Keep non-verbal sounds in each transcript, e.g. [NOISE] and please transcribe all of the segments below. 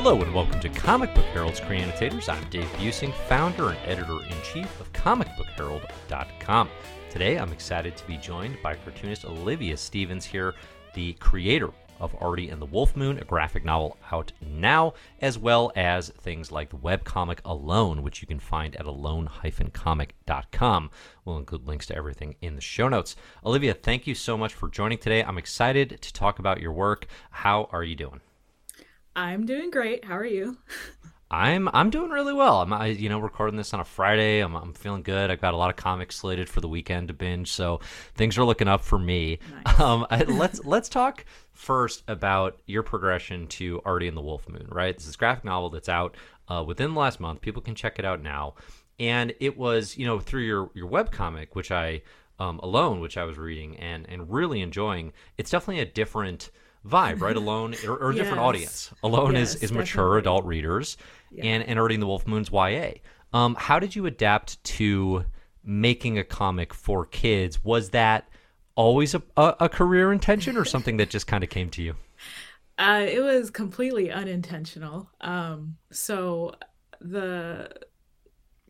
Hello and welcome to Comic Book Herald's Creannotators. I'm Dave Buesing, founder and editor in chief of comicbookherald.com. Today I'm excited to be joined by cartoonist Olivia Stevens here, the creator of Artie and the Wolf Moon, a graphic novel out now, as well as things like the webcomic Alone, which you can find at alone-comic.com. We'll include links to everything in the show notes. Olivia, thank you so much for joining today. I'm excited to talk about your work. How are you doing? I'm doing great. How are you? I'm I'm doing really well. I'm I, you know recording this on a Friday. I'm I'm feeling good. I've got a lot of comics slated for the weekend to binge, so things are looking up for me. Nice. Um, I, let's let's talk first about your progression to Artie and the Wolf Moon. Right, this is a graphic novel that's out uh, within the last month. People can check it out now, and it was you know through your your web comic, which I um, alone, which I was reading and and really enjoying. It's definitely a different vibe, right? Alone or, or a different audience. Alone Yes, is is mature adult readers, Yeah. and and Artie the Wolf Moon's YA. Um, how did you adapt to making a comic for kids? Was that always a, a, a career intention, or something that just kind of came to you? [LAUGHS] Uh, it was completely unintentional. Um, so the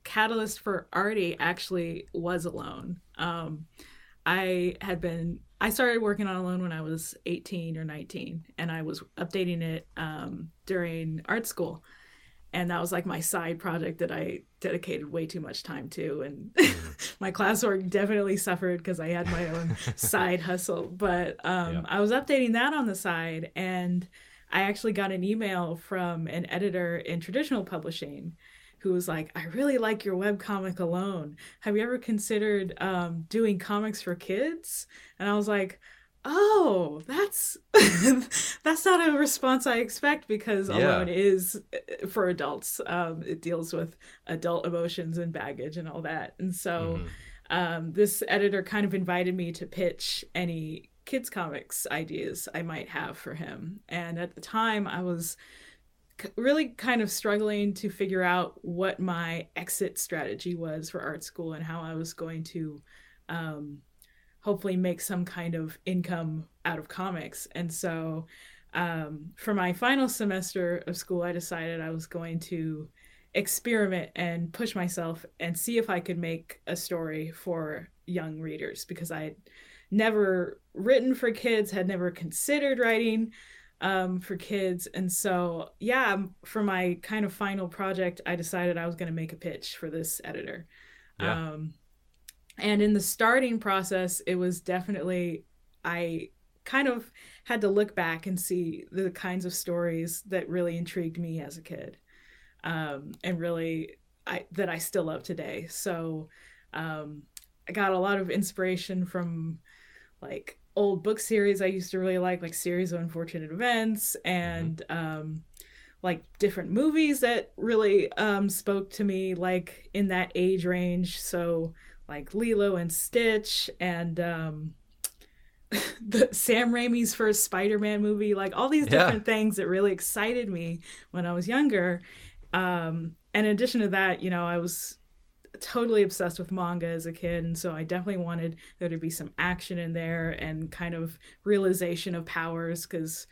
catalyst for Artie actually was Alone. Um, I had been I started working on Alone when I was 18 or 19, and I was updating it um, during art school. And that was like my side project that I dedicated way too much time to. And [LAUGHS] my classwork definitely suffered because I had my own [LAUGHS] side hustle. But um, Yeah. I was updating that on the side, and I actually got an email from an editor in traditional publishing who was like, I really like your webcomic alone. Have you ever considered um, doing comics for kids? And I was like, Oh, that's [LAUGHS] that's not a response I expect because Yeah. Alone is uh, for adults. Um, it deals with adult emotions and baggage and all that. And so Mhm. um, this editor kind of invited me to pitch any kids comics ideas I might have for him. And at the time, I was really kind of struggling to figure out what my exit strategy was for art school and how I was going to um, hopefully make some kind of income out of comics. And so um, for my final semester of school, I decided I was going to experiment and push myself and see if I could make a story for young readers because I had never written for kids, had never considered writing um, for kids. And so, yeah, for my kind of final project, I decided I was going to make a pitch for this editor. Yeah. Um, and in the starting process, it was definitely, I kind of had to look back and see the kinds of stories that really intrigued me as a kid um, and really I, that I still love today. So um, I got a lot of inspiration from like old book series I used to really like, like Series of Unfortunate Events, and um, like different movies that really um, spoke to me, like in that age range. So like Lilo and Stitch, and um, [LAUGHS] the Sam Raimi's first Spider-Man movie, like all these Yeah. different things that really excited me when I was younger. Um, and in addition to that, you know, I was totally obsessed with manga as a kid, and so I definitely wanted there to be some action in there and kind of realization of powers because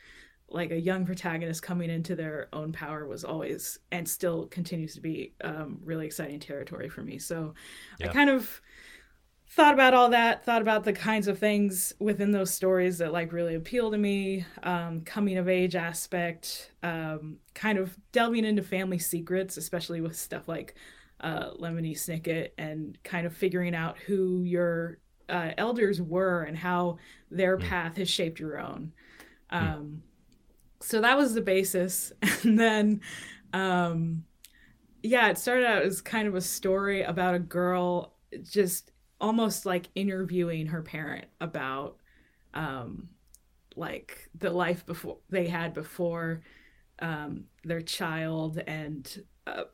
like a young protagonist coming into their own power was always and still continues to be um, really exciting territory for me. So Yeah. I kind of thought about all that thought about the kinds of things within those stories that like really appeal to me um, coming of age aspect um, kind of delving into family secrets especially with stuff like uh, lemony snicket and kind of figuring out who your uh, elders were and how their Mm. path has shaped your own. Um, so that was the basis. [LAUGHS] And then um, yeah it started out as kind of a story about a girl just almost like interviewing her parent about um like the life before they had before um their child and uh,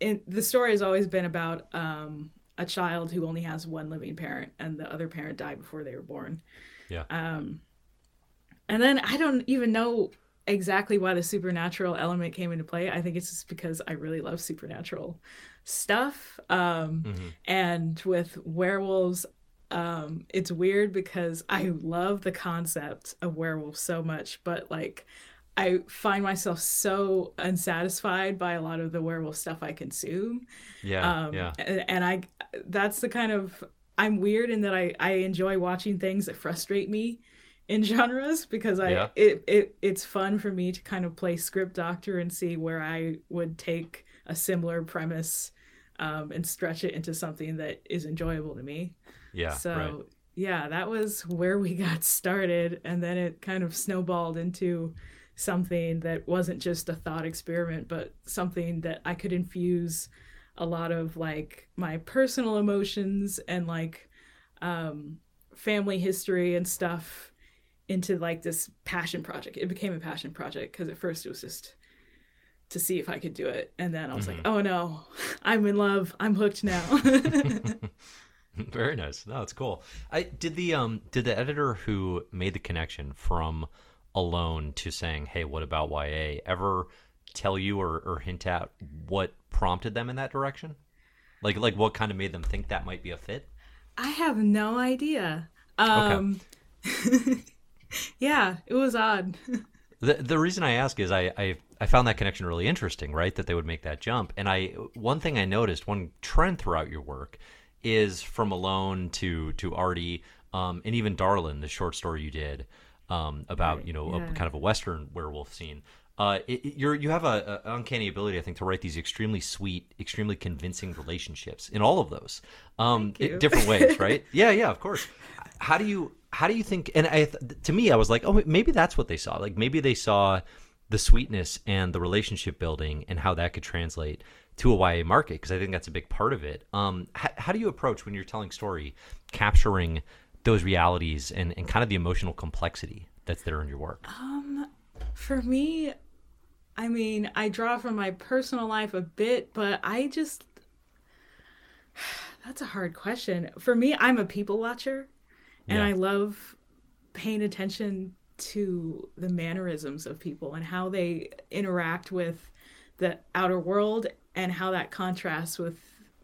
in, the story has always been about um a child who only has one living parent and the other parent died before they were born Yeah. um and then i don't even know exactly why the supernatural element came into play i think it's just because i really love supernatural stuff um Mhm. and with werewolves um it's weird because i love the concept of werewolves so much but like I find myself so unsatisfied by a lot of the werewolf stuff I consume. Yeah, Um, yeah, and, and I, that's the kind of, I'm weird in that I, I enjoy watching things that frustrate me in [LAUGHS] genres because I, Yeah. it, it, it's fun for me to kind of play script doctor and see where I would take a similar premise um, and stretch it into something that is enjoyable to me. yeah. so right. yeah, that was where we [LAUGHS] got started, and then it kind of snowballed into something that wasn't just a thought experiment, but something that I could infuse a lot of like my personal emotions and like um, family history and stuff into like this passion project. It became a passion project because at first it was just to see if I could do it, and then I was like, oh no, I'm in love, I'm hooked now. [LAUGHS] [LAUGHS] Very nice. No, it's cool. I did the um did the editor who made the connection from Alone to saying, "Hey, what about YA?" ever tell you or, or hint at what prompted them in that direction? Like like what kind of made them think that might be a fit? I have no idea. Um [LAUGHS] Yeah, it was odd. [LAUGHS] The the reason I ask is I, I I found that connection really interesting, right? That they would make that jump. And I one thing I noticed, one trend throughout your work is from Alone to to Artie, um, and even Darlin, the short story you did um, about you know yeah. a, kind of a western werewolf scene. Uh, it, it- you're you have a, a uncanny ability, I think, to write these extremely sweet, extremely convincing relationships in all of those, um, in different ways, [LAUGHS] right? yeah, yeah, of course. How do you how do you think? And I, to me, I was like, oh, maybe that's what they saw. Like maybe they saw the sweetness and the relationship building and how that could translate to a YA market because I think that's a big part of it. Um, how, how do you approach when you're telling story, capturing those realities and, and kind of the emotional complexity that's there in your work? For me, I mean, I draw from my personal life a bit, but I just [SIGHS] That's a hard question. For me, I'm a people watcher and Yeah. I love paying attention to the mannerisms of people and how they interact with the outer world and how that contrasts with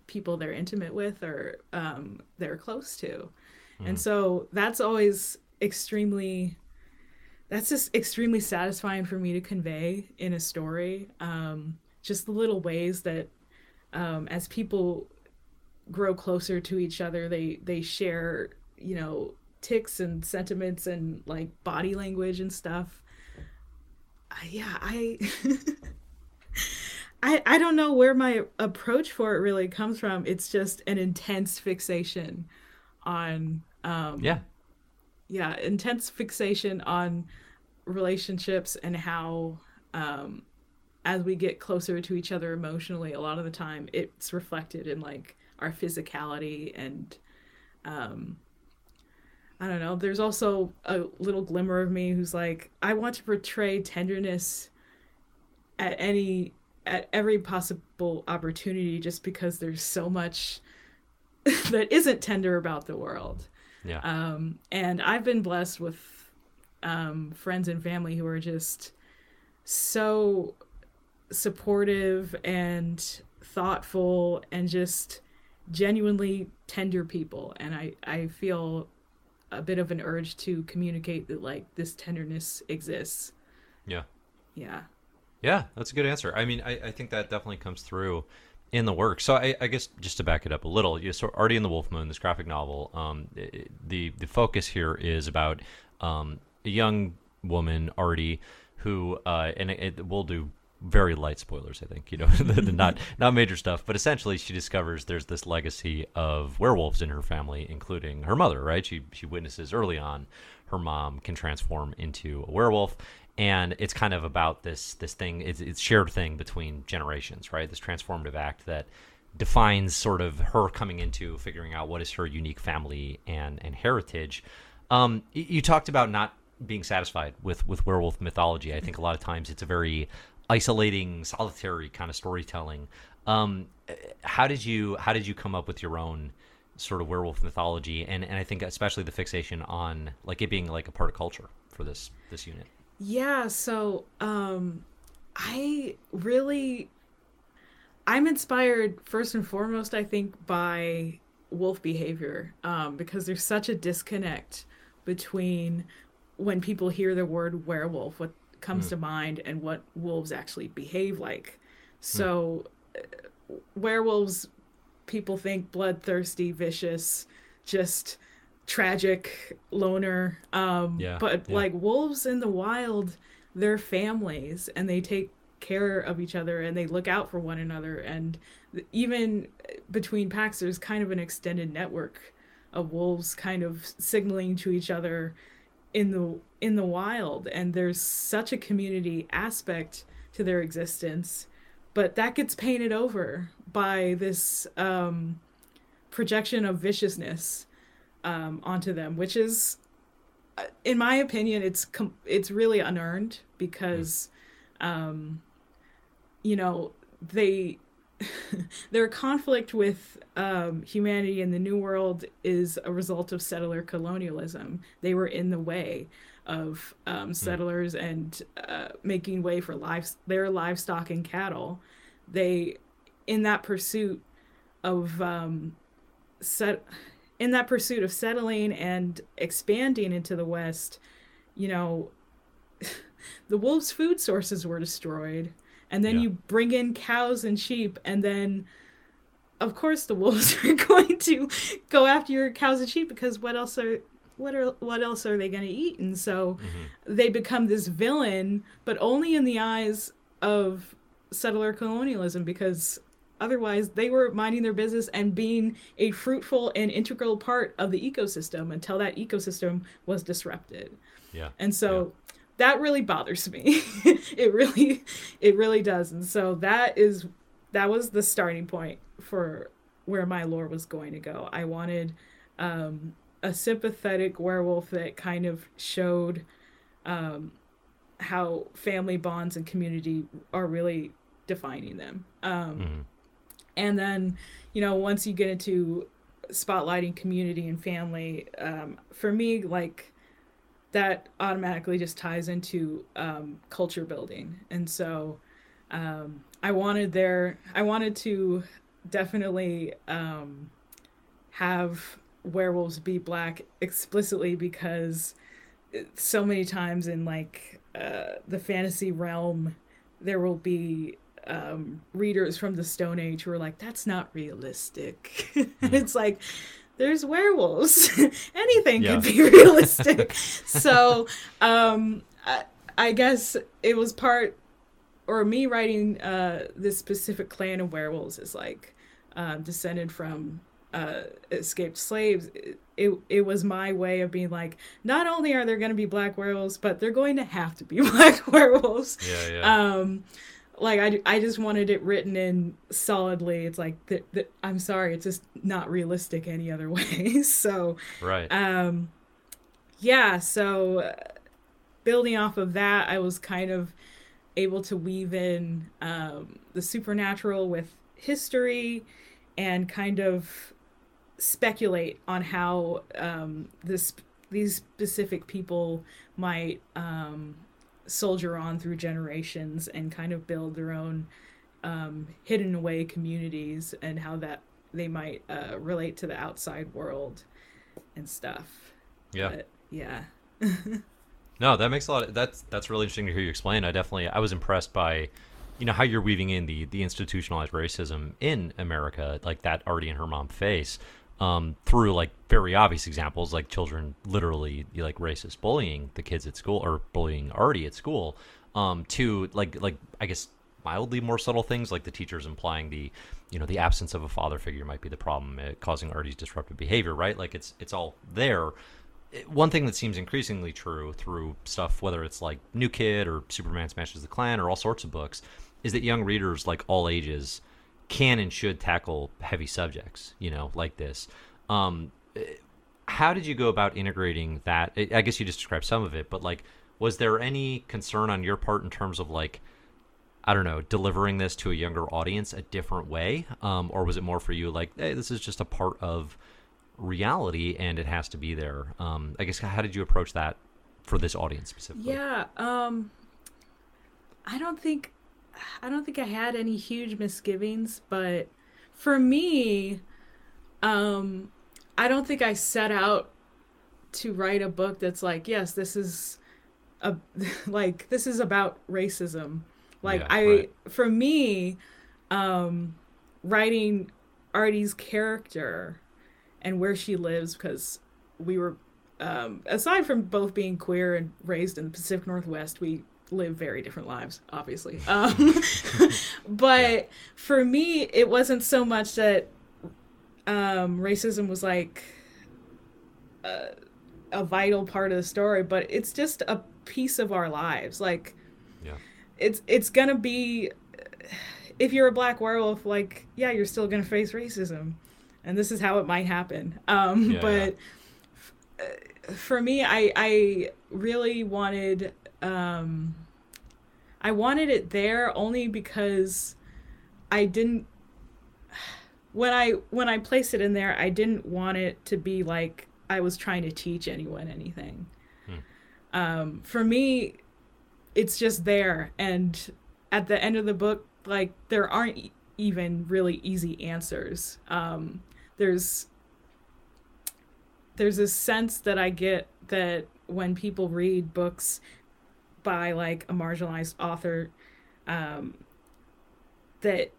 people they're intimate with or um, they're close to. And so that's always extremely that's just extremely satisfying for me to convey in a story. Um, just the little ways that um, as people grow closer to each other, they they share, you know, ticks and sentiments and like body language and stuff. I yeah, I. [LAUGHS] I, I don't know where my approach for it really comes from. It's just an intense fixation on um, Yeah. yeah intense fixation on relationships and how um as we get closer to each other emotionally a lot of the time it's reflected in like our physicality and um i don't know there's also a little glimmer of me who's like i want to portray tenderness at any at every possible opportunity just because there's so much [LAUGHS] that isn't tender about the world Yeah. um, and I've been blessed with um, friends and family who are just so supportive and thoughtful and just genuinely tender people. And I, I feel a bit of an urge to communicate that like this tenderness exists. yeah. Yeah. Yeah, that's a good answer. I mean, I, I think that definitely comes through in the work. So I, I guess just to back it up a little, you so Artie and the Wolf Moon, this graphic novel, um, the the focus here is about um, a young woman, Artie, who uh, and it, it, we'll do very light spoilers, I think, you know, [LAUGHS] the- the not [LAUGHS] not major stuff, but essentially she discovers there's this legacy of werewolves in her family, including her mother. Right? She she witnesses early on her mom can transform into a werewolf and it's kind of about this this thing it's, it's shared thing between generations right? This transformative act that defines sort of her coming into figuring out what is her unique family and and heritage. Um you talked about not being satisfied with with werewolf mythology. I think a lot of times it's a very isolating solitary kind of storytelling. Um how did you how did you come up with your own sort of werewolf mythology? And and i think especially the fixation on like it being like a part of culture for this this unit Yeah, so um I really I'm inspired first and foremost I think by wolf behavior um because there's such a disconnect between when people hear the word werewolf what comes mm. to mind and what wolves actually behave like. So, mm. werewolves, people think bloodthirsty, vicious, just tragic, loner. Um, yeah, but yeah. like wolves in the wild, they're families and they take care of each other and they look out for one another. And even between packs, there's kind of an extended network of wolves kind of signaling to each other in the in the wild and there's such a community aspect to their existence but that gets painted over by this um, projection of viciousness um, onto them which is uh, in my opinion it's com- it's really unearned because um, you know they [LAUGHS] their conflict with um, humanity in the New World is a result of settler colonialism. They were in the way of um, hmm. settlers and uh, making way for life, their livestock and cattle. They, in that pursuit of um, set, in that pursuit of settling and expanding into the West, you know, [LAUGHS] the wolves' food sources were destroyed and then yeah. you bring in cows and sheep and then of course the [LAUGHS] wolves are going to go after your cows and sheep because what else are what are what else are they going to eat and so mm-hmm. they become this villain but only in the eyes of settler colonialism because otherwise they were minding their business and being a fruitful and integral part of the ecosystem until that ecosystem was disrupted yeah and so that really bothers me. [LAUGHS] it really it really does. And so that is that was the starting point for where my lore was going to go. I wanted um, a sympathetic werewolf that kind of showed um, how family bonds and community are really defining them. Um, mm-hmm. And then, you know, once you get into spotlighting community and family, um, for me, like that automatically just ties into um, culture building. And so um, I wanted there, I wanted to definitely um, have werewolves be black explicitly because so many times in like uh, the fantasy realm, there will be um, readers from the Stone Age who are like, that's not realistic. [LAUGHS] Hmm. it's like, there's werewolves. [LAUGHS] Anything yeah. could be [LAUGHS] realistic. so, um, I, I, guess it was part, or me writing uh, this specific clan of werewolves is like uh, descended from uh, escaped slaves. It, it, it was my way of being like, not only are there going to be black werewolves, but they're going to have to be black werewolves. Yeah, yeah. Um, like I, I just wanted it written in solidly. It's like that, that i'm sorry it's just not realistic any other [LAUGHS] way. So right. um yeah so uh, building off of that i was kind of able to weave in um, the supernatural with history and kind of speculate on how um, this these specific people might um, soldier on through generations and kind of build their own um, hidden away communities and how that they might uh, relate to the outside world and stuff. Yeah. But, yeah. [LAUGHS] no, that makes a lot of that's that's really interesting to hear you explain. I definitely I was impressed by you know how you're weaving in the the institutionalized racism in America like that Artie and her mom face um, through like very obvious examples, like children literally like racist bullying the kids at school or bullying Artie at school, um, to like like I guess mildly more subtle things like the teachers implying the you know the absence of a father figure might be the problem uh, causing Artie's disruptive behavior, right? Like it's it's all there. One thing that seems increasingly true through stuff, whether it's like New Kid or Superman Smashes the Klan or all sorts of books, is that young readers, like all ages, can and should tackle heavy subjects, you know, like this. Um, how did you go about integrating that? I guess you just described some of it, but like, was there any concern on your part in terms of like, I don't know, delivering this to a younger audience a different way, um, or was it more for you like, hey, this is just a part of reality and it has to be there? Um, I guess how did you approach that for this audience specifically? Yeah, um, I don't think I don't think I had any huge misgivings, but for me, um, I don't think I set out to write a book that's like, yes, this is a, [LAUGHS] like this is about racism. Like Yeah, I right. for me, um, writing Artie's character and where she lives because we were um, aside from both being queer and raised in the Pacific Northwest, we live very different lives, obviously. Um, [LAUGHS] but for me, it wasn't so much that um, racism was like a, a vital part of the story, but it's just a piece of our lives. Like, Yeah. it's it's gonna be if you're a black werewolf, like yeah, you're still gonna face racism, and this is how it might happen. Um, Yeah, but f- for me, I I really wanted um, I wanted it there only because I didn't when I when I placed it in there, I didn't want it to be like I was trying to teach anyone anything. Um, for me, it's just there, and at the end of the book, like there aren't even really easy answers. Um, there's there's a sense that I get that when people read books by like a marginalized author, um, that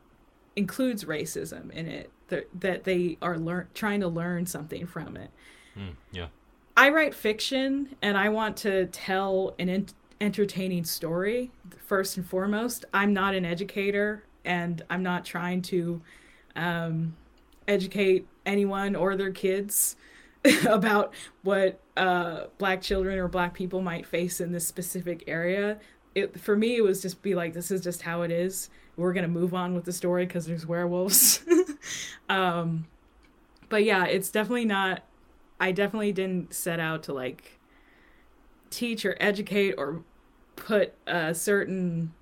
includes racism in it, that that they are learn trying to learn something from it. Mm, yeah. I write fiction and I want to tell an en- entertaining story first and foremost. I'm not an educator and I'm not trying to um, educate anyone or their kids [LAUGHS] about what uh, black children or black people might face in this specific area. It, for me, it was just be like, this is just how it is. We're going to move on with the story because there's werewolves. [LAUGHS] um, but yeah, it's definitely not I definitely didn't set out to like teach or educate or put a certain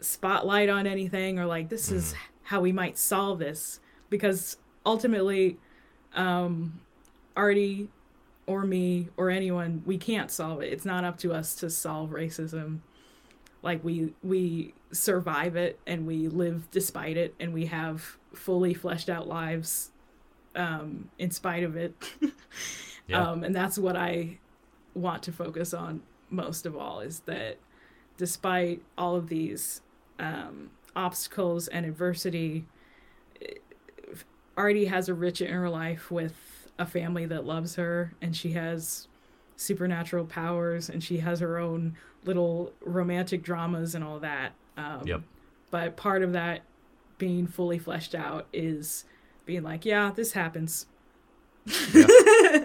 spotlight on anything or like this is how we might solve this because ultimately um Artie or me or anyone we can't solve it. It's not up to us to solve racism. Like we we survive it and we live despite it and we have fully fleshed out lives um, in spite of it. [LAUGHS] Yeah. um, and that's what I want to focus on most of all is that despite all of these um, obstacles and adversity, Artie has a rich inner life with a family that loves her, and she has supernatural powers, and she has her own little romantic dramas and all that. Um, Yep. But part of that being fully fleshed out is being like, yeah, this happens. yeah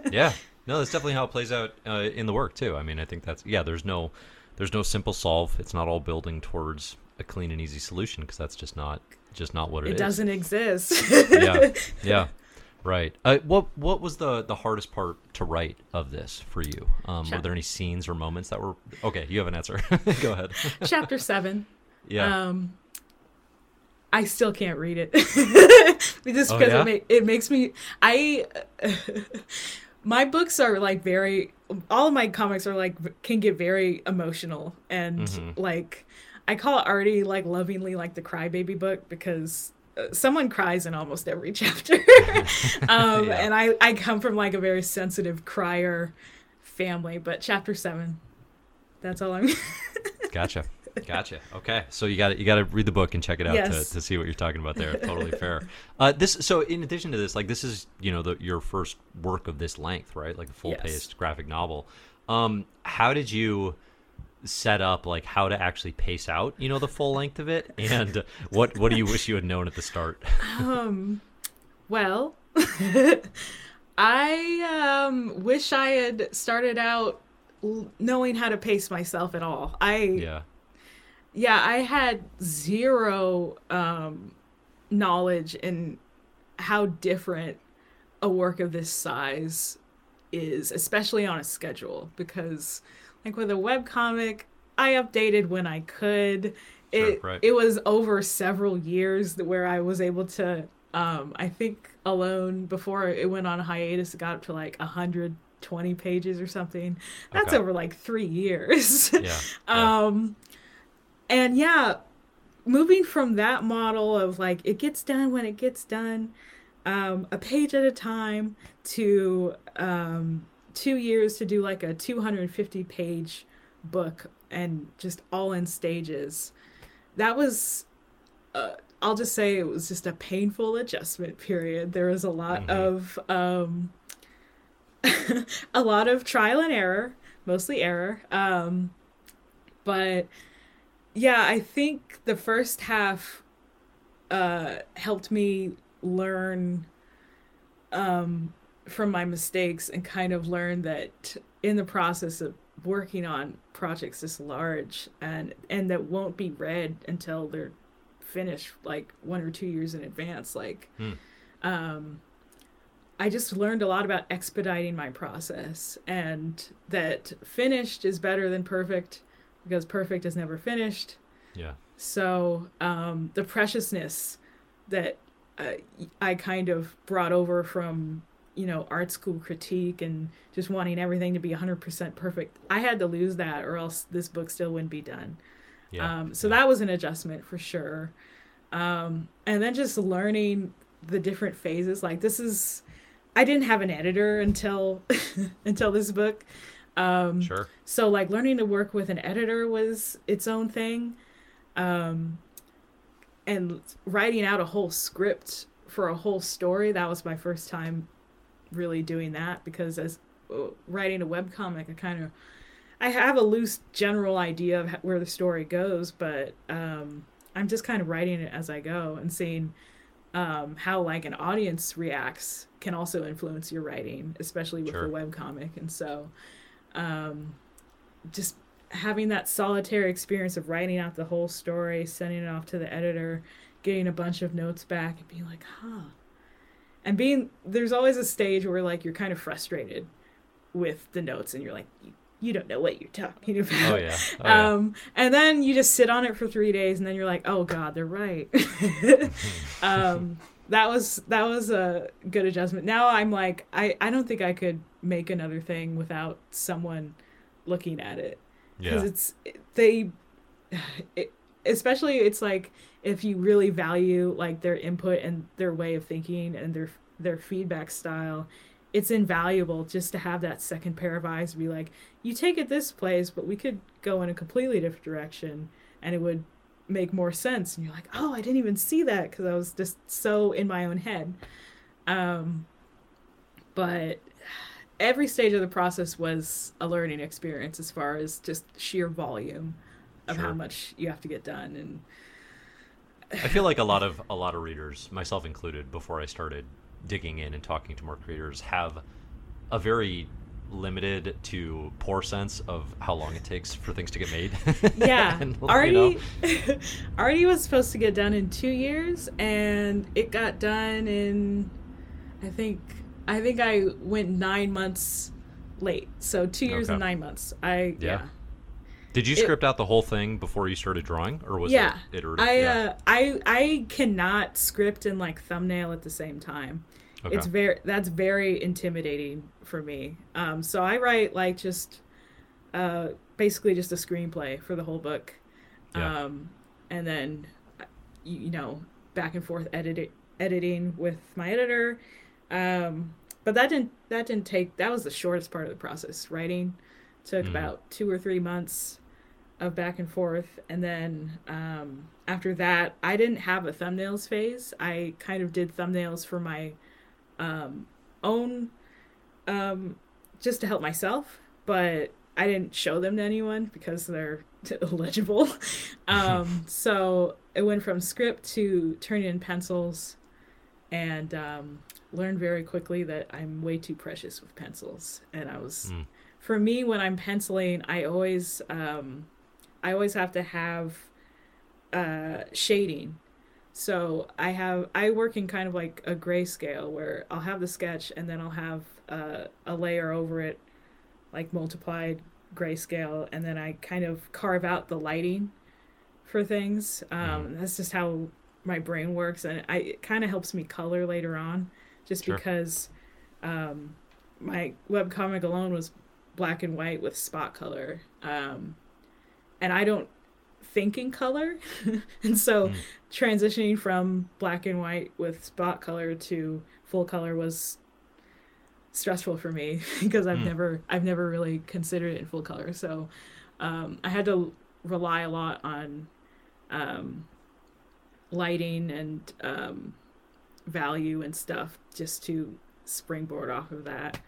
[LAUGHS] yeah. no that's definitely how it plays out uh, in the work too i mean i think that's yeah there's no there's no simple solve it's not all building towards a clean and easy solution because that's just not just not what It is. It doesn't exist. yeah yeah [LAUGHS] right uh, what what was the the hardest part to write of this for you um, were there any scenes or moments that were okay you have an answer [LAUGHS] go ahead [LAUGHS] Chapter seven. yeah Um, I still can't read it. [LAUGHS] Just Oh, because yeah? it, it makes me. I. my books are like very. All of my comics are like can get very emotional and Mhm. like. I call it Artie like lovingly like the crybaby book because someone cries in almost every [LAUGHS] chapter. [LAUGHS] um, Yeah. And I I come from like a very sensitive crier family, but chapter seven. That's all I'm. [LAUGHS] Gotcha. Gotcha. Okay, so you got to you got to read the book and check it out Yes. to, to see what you're talking about there. Totally fair. Uh, this so in addition to this, like this is you know the, your first work of this length, right? Like a full paced Yes. graphic novel. Um, how did you set up like how to actually pace out you know the full length of it, and [LAUGHS] what what do you wish you had known at the start? Um, well, [LAUGHS] I um wish I had started out l- knowing how to pace myself at all. I yeah. yeah, I had zero um knowledge in how different a work of this size is, especially on a schedule because like with a webcomic, I updated when I could. Sure, it right. it was over several years where I was able to um I think alone before it went on hiatus it got up to like 120 pages or something. That's Okay. over like 3 years. [LAUGHS] Yeah. [LAUGHS] yeah. Um, and yeah, moving from that model of like it gets done when it gets done, um, a page at a time, to um, two years to do like a 250 page book and just all in stages. That was, uh, I'll just say it was just a painful adjustment period. There was a lot of, um, [LAUGHS] a lot of trial and error, mostly error. Um, but yeah, I think the first half uh, helped me learn um, from my mistakes and kind of learn that in the process of working on projects this large and and that won't be read until they're finished like one or two years in advance like Hmm. um i just learned a lot about expediting my process and that finished is better than perfect because perfect is never finished Yeah. so um, the preciousness that uh, I kind of brought over from you know art school critique and just wanting everything to be 100% perfect, I had to lose that or else this book still wouldn't be done. Yeah. Um, so yeah. that was an adjustment for sure. Um, and then just learning the different phases. Like this is, I didn't have an editor until [LAUGHS] until this book. Um, Sure. so like learning to work with an editor was its own thing. Um and writing out a whole script for a whole story, that was my first time really doing that because as uh, writing a webcomic, I kind of I have a loose general idea of where the story goes, but um I'm just kind of writing it as I go and seeing um, how like an audience reacts can also influence your writing, especially with Sure. the webcomic. And so, um, just having that solitary experience of writing out the whole story, sending it off to the editor, getting a bunch of notes back, and being like, huh. And being there's always a stage where like you're kind of frustrated with the notes, and you're like, you, you don't know what you're talking about. Oh yeah. [LAUGHS] Oh, yeah. Um, and then you just sit on it for three days, and then you're like, "Oh God, they're right." [LAUGHS] um, that was that was a good adjustment. Now I'm like, I I don't think I could make another thing without someone looking at it because yeah. it's they, [SIGHS] it, especially it's like if you really value like their input and their way of thinking and their their feedback style it's invaluable just to have that second pair of eyes be like you take it this place but we could go in a completely different direction and it would make more sense. And you're like oh i didn't even see that because i was just so in my own head. Um but every stage of the process was a learning experience as far as just sheer volume of how much you have to get done and I feel like a lot of a lot of readers, myself included, before I started digging in and talking to more creators, have a very limited to poor sense of how long it takes for things to get made. [LAUGHS] yeah And, you artie know, [LAUGHS] artie was supposed to get done in two years and it got done in i think i think i went nine months late so two years Okay. and nine months i Yeah. yeah, Did you it- script out the whole thing before you started drawing, or was yeah it iterative? i yeah. uh i i cannot script and like thumbnail at the same time okay. it's very that's very intimidating for me um so i write like just uh basically just a screenplay for the whole book Yeah. um and then uh, you, you know back and forth edit editing with my editor um but that didn't that didn't take that was the shortest part of the process writing took Mm. about two or three months of back and forth and then um after that i didn't have a thumbnails phase i kind of did thumbnails for my um, own um, just to help myself, but I didn't show them to anyone because they're [LAUGHS] illegible. [LAUGHS] um, so it went from script to turning in pencils and um, learned very quickly that I'm way too precious with pencils. And I was, Mm. for me, when I'm penciling, I always, um, I always have to have uh, shading so I have I work in kind of like a grayscale where I'll have the sketch and then I'll have uh, a layer over it, like multiplied grayscale, and then I kind of carve out the lighting for things. Um, That's just how my brain works, and I, it kind of helps me color later on, just Sure. because um, my webcomic alone was black and white with spot color, um, and I don't think in color, [LAUGHS] and so Mm. transitioning from black and white with spot color to full color was stressful for me [LAUGHS] because I've Mm. never I've never really considered it in full color. So um, I had to rely a lot on um, lighting and um, value and stuff just to springboard off of that.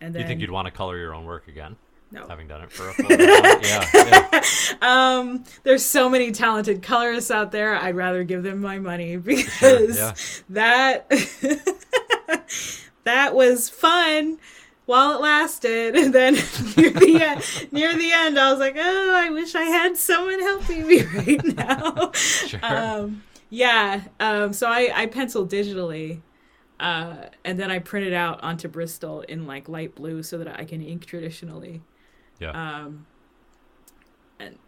And then you think you'd want to color your own work again? No. Having done it for a full [LAUGHS] yeah, yeah. [LAUGHS] um, there's so many talented colorists out there. I'd rather give them my money [LAUGHS] because yeah. that that was fun while it lasted. And then near the end, near the end, I was like, oh, I wish I had someone helping me right now. Sure. Um, yeah. Um, so I, I penciled digitally. Uh, and then I print it out onto Bristol in like light blue so that I can ink traditionally. Yeah. Um, and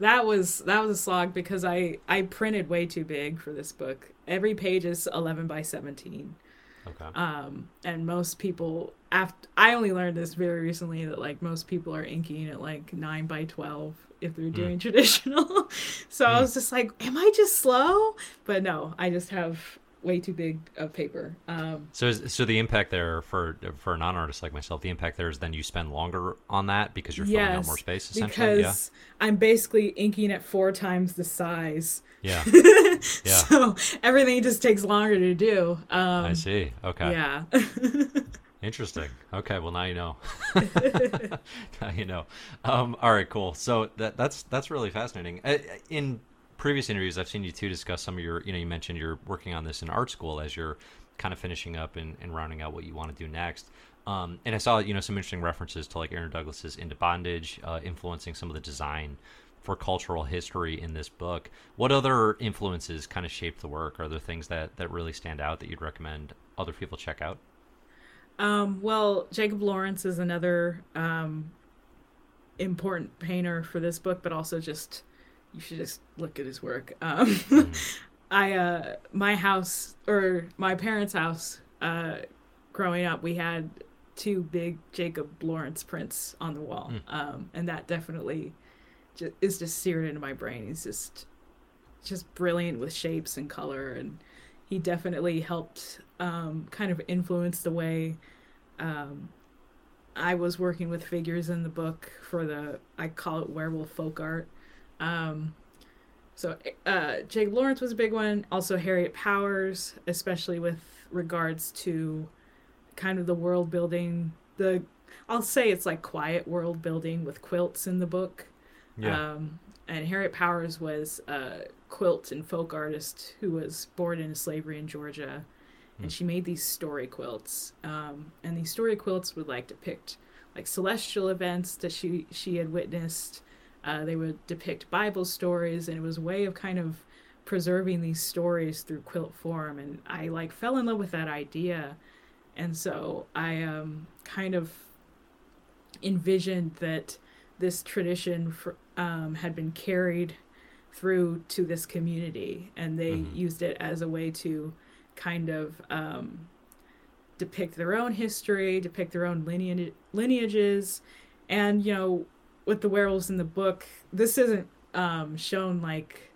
that was that was a slog because I I printed way too big for this book. Every page is eleven by seventeen. okay. Um, and most people after I only learned this very recently that like most people are inking at like nine by twelve if they're doing [LAUGHS] traditional. so I was just like, am I just slow? But no, I just have way too big of paper. Um, So, is, so the impact there for for a non-artist like myself, the impact there is then you spend longer on that because you're filling out more space. Essentially, because I'm basically inking at four times the size. yeah, yeah, [LAUGHS] yeah. So everything just takes longer to do. Um, I see. Okay, Yeah. [LAUGHS] interesting. Okay, well now you know. [LAUGHS] now you know. Um, all right, cool. So that that's that's really fascinating. Uh, in previous interviews, I've seen you two discuss some of your. You know, you mentioned you're working on this in art school as you're kind of finishing up and, and rounding out what you want to do next. Um, and I saw you know some interesting references to like Aaron Douglas's Into Bondage, uh, influencing some of the design for cultural history in this book. What other influences kind of shaped the work? Are there things that that really stand out that you'd recommend other people check out? um, well, Jacob Lawrence is another um, important painter for this book, but also just you should just look at his work. Um, [LAUGHS] I uh, my house or my parents' house uh, growing up, we had two big Jacob Lawrence prints on the wall, um, and that definitely ju- is just seared into my brain. He's just just brilliant with shapes and color, and he definitely helped um, kind of influence the way um, I was working with figures in the book for the I call it werewolf folk art. Um, so uh, Jake Lawrence was a big one. Also Harriet Powers, especially with regards to kind of the world building. The I'll say it's like quiet world building with quilts in the book. Yeah. Um, and Harriet Powers was a quilt and folk artist who was born into slavery in Georgia. And she made these story quilts. Um, and these story quilts would like depict like celestial events that she she had witnessed. Uh, they would depict Bible stories, and it was a way of kind of preserving these stories through quilt form. And I like fell in love with that idea, and so I um, kind of envisioned that this tradition for, um, had been carried through to this community, and they Mhm. used it as a way to kind of um, depict their own history, depict their own lineage, lineages, and you know, with the werewolves in the book, this isn't um, shown like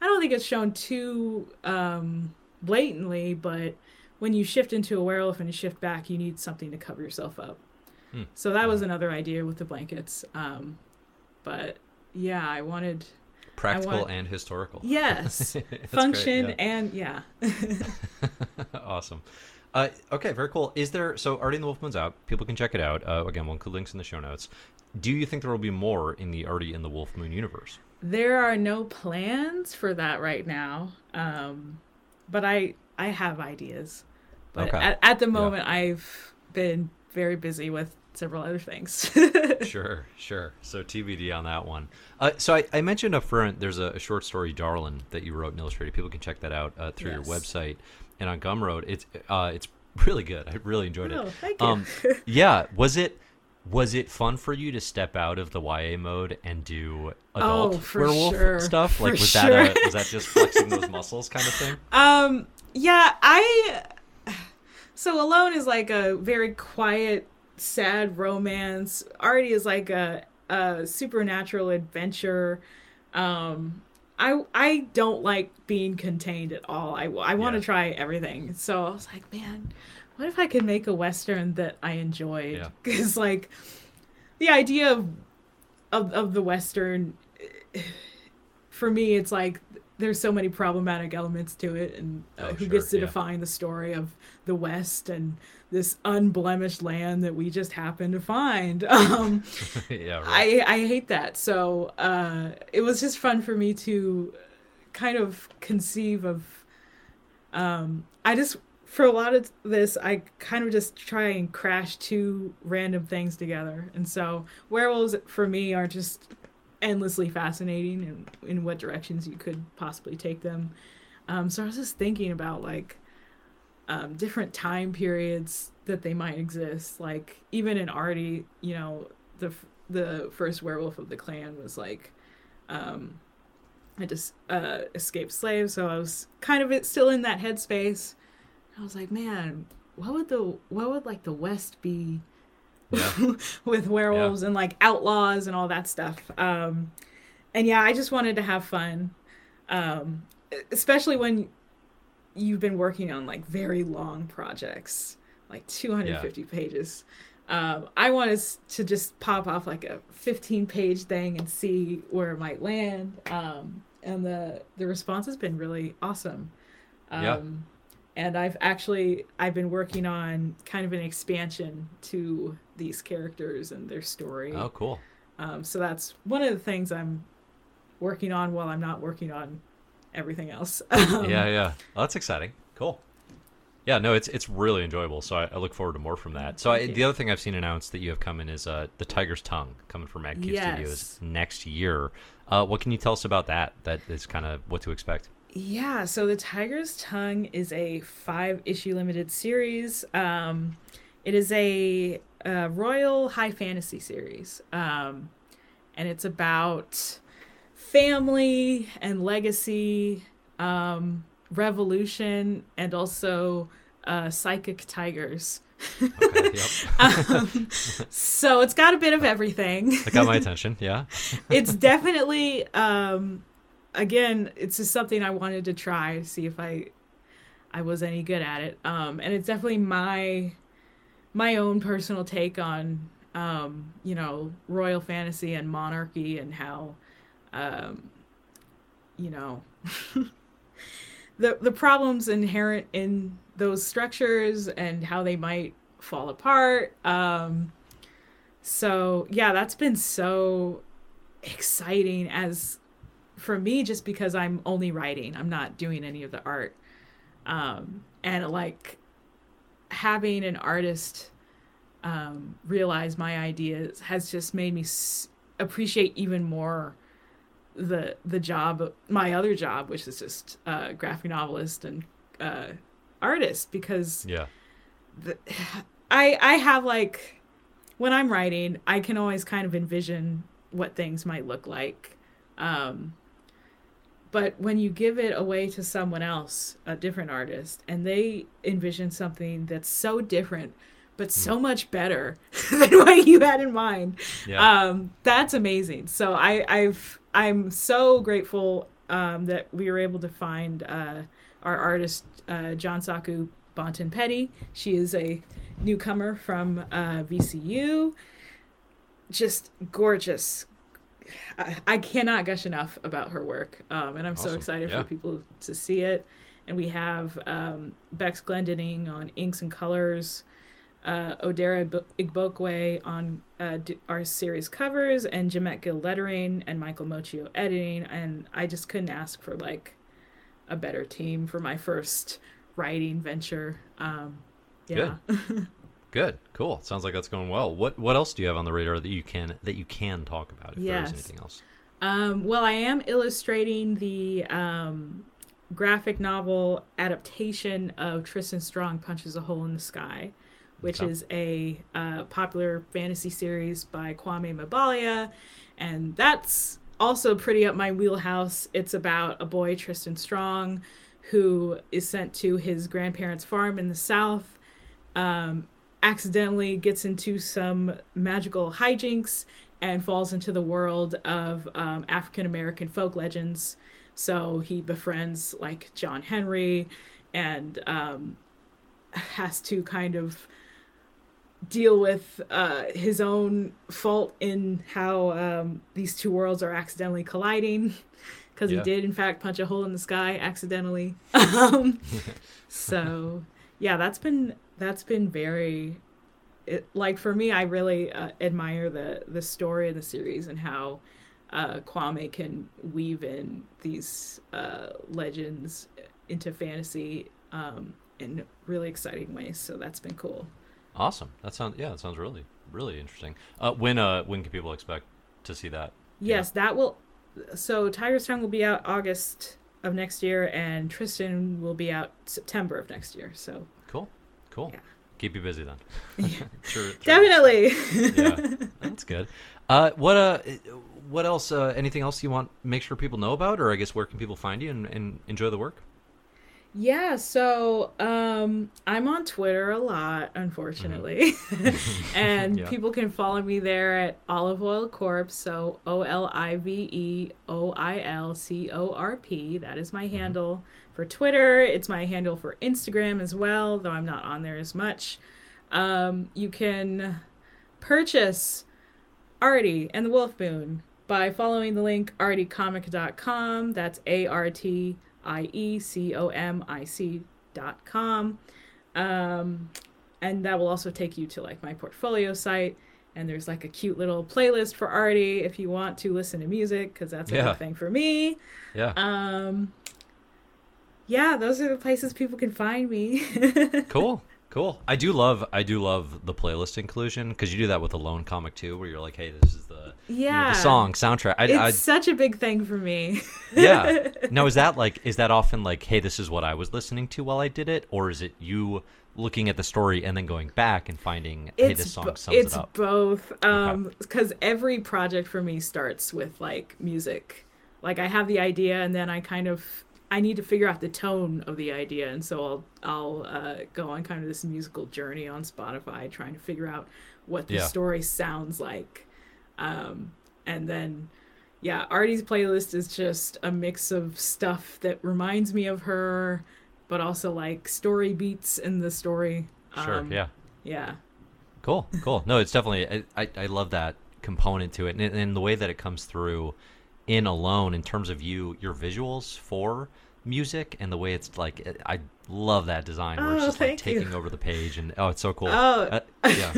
I don't think it's shown too um, blatantly, but when you shift into a werewolf and you shift back, you need something to cover yourself up. Hmm. So that was another idea with the blankets. Um, but yeah, I wanted Practical want- and historical. yes [LAUGHS] That's great, function yeah. and yeah. [LAUGHS] [LAUGHS] awesome. Uh, okay, very cool. Is there so Artie and the Wolf Moon's out? People can check it out. Uh, again, we'll include links in the show notes. Do you think there will be more in the Artie and the Wolf Moon universe? There are no plans for that right now. Um, but I I have ideas. But Okay. at, at the moment I've been very busy with several other things. [LAUGHS] sure, sure. So TBD on that one. Uh, so I, I mentioned up front there's a, a short story, Darlin, that you wrote and illustrated. People can check that out uh, through Yes. your website and on Gumroad. It's uh, it's really good. I really enjoyed oh, it. thank you. Um, yeah, was it was it fun for you to step out of the YA mode and do adult Oh, werewolf sure. stuff? Like For was sure. that a, was that just flexing those [LAUGHS] muscles kind of thing? Um, yeah, I. So Alone is like a very quiet, sad romance. Artie is like a, a supernatural adventure. Um, I I don't like being contained at all. I, I want to Yeah. try everything. So I was like, man, what if I could make a western that I enjoyed? Yeah. [LAUGHS] Because like the idea of of of the western [SIGHS] for me it's like there's so many problematic elements to it and uh, Oh, who sure, gets to yeah. define the story of the west and this unblemished land that we just happen to find [LAUGHS] um [LAUGHS] yeah, right. I, I hate that. So uh, it was just fun for me to kind of conceive of. Um, I just for a lot of this, I kind of just try and crash two random things together, and so werewolves for me are just endlessly fascinating in, in what directions you could possibly take them. Um, so I was just thinking about like um, different time periods that they might exist. Like even in Artie, you know, the the first werewolf of the clan was like, um, I just uh, escaped slave, so I was kind of still in that headspace. I was like, man, what would the what would like the West be Yeah. [LAUGHS] with werewolves and like outlaws and all that stuff. Um, and yeah, I just wanted to have fun, um, especially when you've been working on like very long projects, like 250 pages. Um, I want us to just pop off like a 15 page thing and see where it might land. Um, and the the response has been really awesome. Um, Yeah. And I've actually I've been working on kind of an expansion to these characters and their story. Oh, cool. Um, so that's one of the things I'm working on while I'm not working on everything else. [LAUGHS] Um, yeah, yeah. Oh, that's exciting. Cool. Yeah, no, it's it's really enjoyable. So I, I look forward to more from that. So I, the other thing I've seen announced that you have coming is uh, the Tiger's Tongue coming from Mad Cave Studios next year. Uh, what can you tell us about that? That is kind of what to expect. Yeah, so the Tiger's Tongue is a five issue limited series. Um, it is a, uh royal high fantasy series, um, and it's about family and legacy, um, revolution, and also uh, psychic tigers. Okay, yep. [LAUGHS] Um, so it's got a bit of everything. [LAUGHS] that got my attention. Yeah. [LAUGHS] it's definitely um again it's just something i wanted to try to see if i i was any good at it um and it's definitely my my own personal take on um you know royal fantasy and monarchy and how um you know [LAUGHS] the the problems inherent in those structures and how they might fall apart. Um so yeah that's been so exciting as for me just because i'm only writing. I'm not doing any of the art. Um and like having an artist um realize my ideas has just made me s- appreciate even more the the job my other job which is just uh graphic novelist and uh artist because Yeah. the, [SIGHS] I I have like when I'm writing, I can always kind of envision what things might look like. Um, but when you give it away to someone else, a different artist, and they envision something that's so different but so much better [LAUGHS] than what you had in mind, Yeah. um, that's amazing. So I, I've I'm so grateful um, that we were able to find uh, our artist uh, John Saku Bonton Petty. She is a newcomer from uh, VCU. Just gorgeous. I, I cannot gush enough about her work, um, and I'm so excited Yeah. for people to see it. And we have um, Bex Glendining on inks and colors uh, Odera Igbokwe on uh, our series covers, and Jeanette Gill lettering, and Michael Mochio editing. And I just couldn't ask for like a better team for my first writing venture. Um, yeah. Good. [LAUGHS] Cool. Sounds like that's going well. What What else do you have on the radar that you can that you can talk about? If Yes. anything else. Um, well, I am illustrating the um, graphic novel adaptation of Tristan Strong Punches a Hole in the Sky, which Okay. is a uh, popular fantasy series by Kwame Mbalia. And that's also pretty up my wheelhouse. It's about a boy, Tristan Strong, who is sent to his grandparents' farm in the South. Um, accidentally gets into some magical hijinks and falls into the world of um, African American folk legends. So he befriends like John Henry and um, has to kind of deal with uh, his own fault in how um, these two worlds are accidentally colliding. [LAUGHS] Because Yeah. he did in fact punch a hole in the sky accidentally. [LAUGHS] Um, [LAUGHS] so yeah that's been that's been very it, like for me i really uh, admire the the story of the series and how uh, kwame can weave in these uh, legends into fantasy um, in really exciting ways. So that's been cool Awesome. That sounds yeah. That sounds really really interesting. Uh, when uh when can people expect to see that? Yes, that will. So Tiger's Tongue will be out August of next year, and Tristan will be out September of next year. So Cool. Cool. Yeah. Keep you busy then. [LAUGHS] Yeah. sure, sure. definitely. yeah, [LAUGHS] that's good. Uh, what uh, what else? Uh, anything else you want? Make sure people know about, or I guess where can people find you and, and enjoy the work? Yeah. So um, I'm on Twitter a lot, unfortunately, [LAUGHS] [LAUGHS] and Yeah. people can follow me there at Olive Oil Corp. So O L I V E O I L C O R P. That is my handle for Twitter. It's my handle for Instagram as well, though I'm not on there as much. Um, you can purchase Artie and the Wolf Moon by following the link artiecomic.com. That's A R T I E C O M I C dot com. Um, and that will also take you to like my portfolio site. And there's like a cute little playlist for Artie if you want to listen to music, because that's a Yeah. big thing for me. Yeah. Um, yeah, those are the places people can find me. [LAUGHS] cool. Cool. I do love I do love the playlist inclusion because you do that with a lone comic too, where you're like, hey, this is the you know, Yeah. the song soundtrack. I, it's I such a big thing for me. yeah. [LAUGHS] Now is that like is that often like, hey, this is what I was listening to while I did it, or is it you looking at the story and then going back and finding, hey, this song sums it's it up? both um because every project for me starts with like music like i have the idea and then i kind of i need to figure out the tone of the idea and so i'll i'll uh, go on kind of this musical journey on spotify trying to figure out what the Yeah. story sounds like um and then yeah artie's playlist is just a mix of stuff that reminds me of her but also like story beats in the story Sure. Um, yeah. yeah Cool, cool. No, it's definitely I, I, I love that component to it, and, and the way that it comes through in alone in terms of you your visuals for music and the way it's like I love that design where it's Oh, just like thank you. taking over the page and oh, it's so cool. Oh, Uh, [LAUGHS] yeah.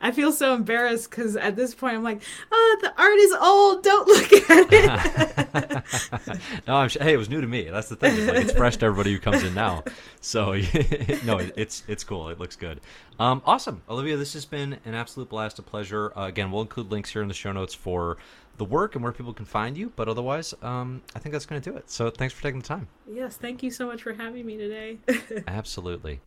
I feel so embarrassed because at this point I'm like, oh, the art is old. Don't look at it. [LAUGHS] no, I'm hey, it was new to me. That's the thing. It's, like, it's fresh to everybody who comes in now. So [LAUGHS] no, it- it's it's cool. It looks good. Um, awesome, Olivia. This has been an absolute blast, a pleasure. Uh, again, we'll include links here in the show notes for the work and where people can find you. But otherwise, um, I think that's going to do it. So thanks for taking the time. yes, thank you so much for having me today. [LAUGHS] Absolutely.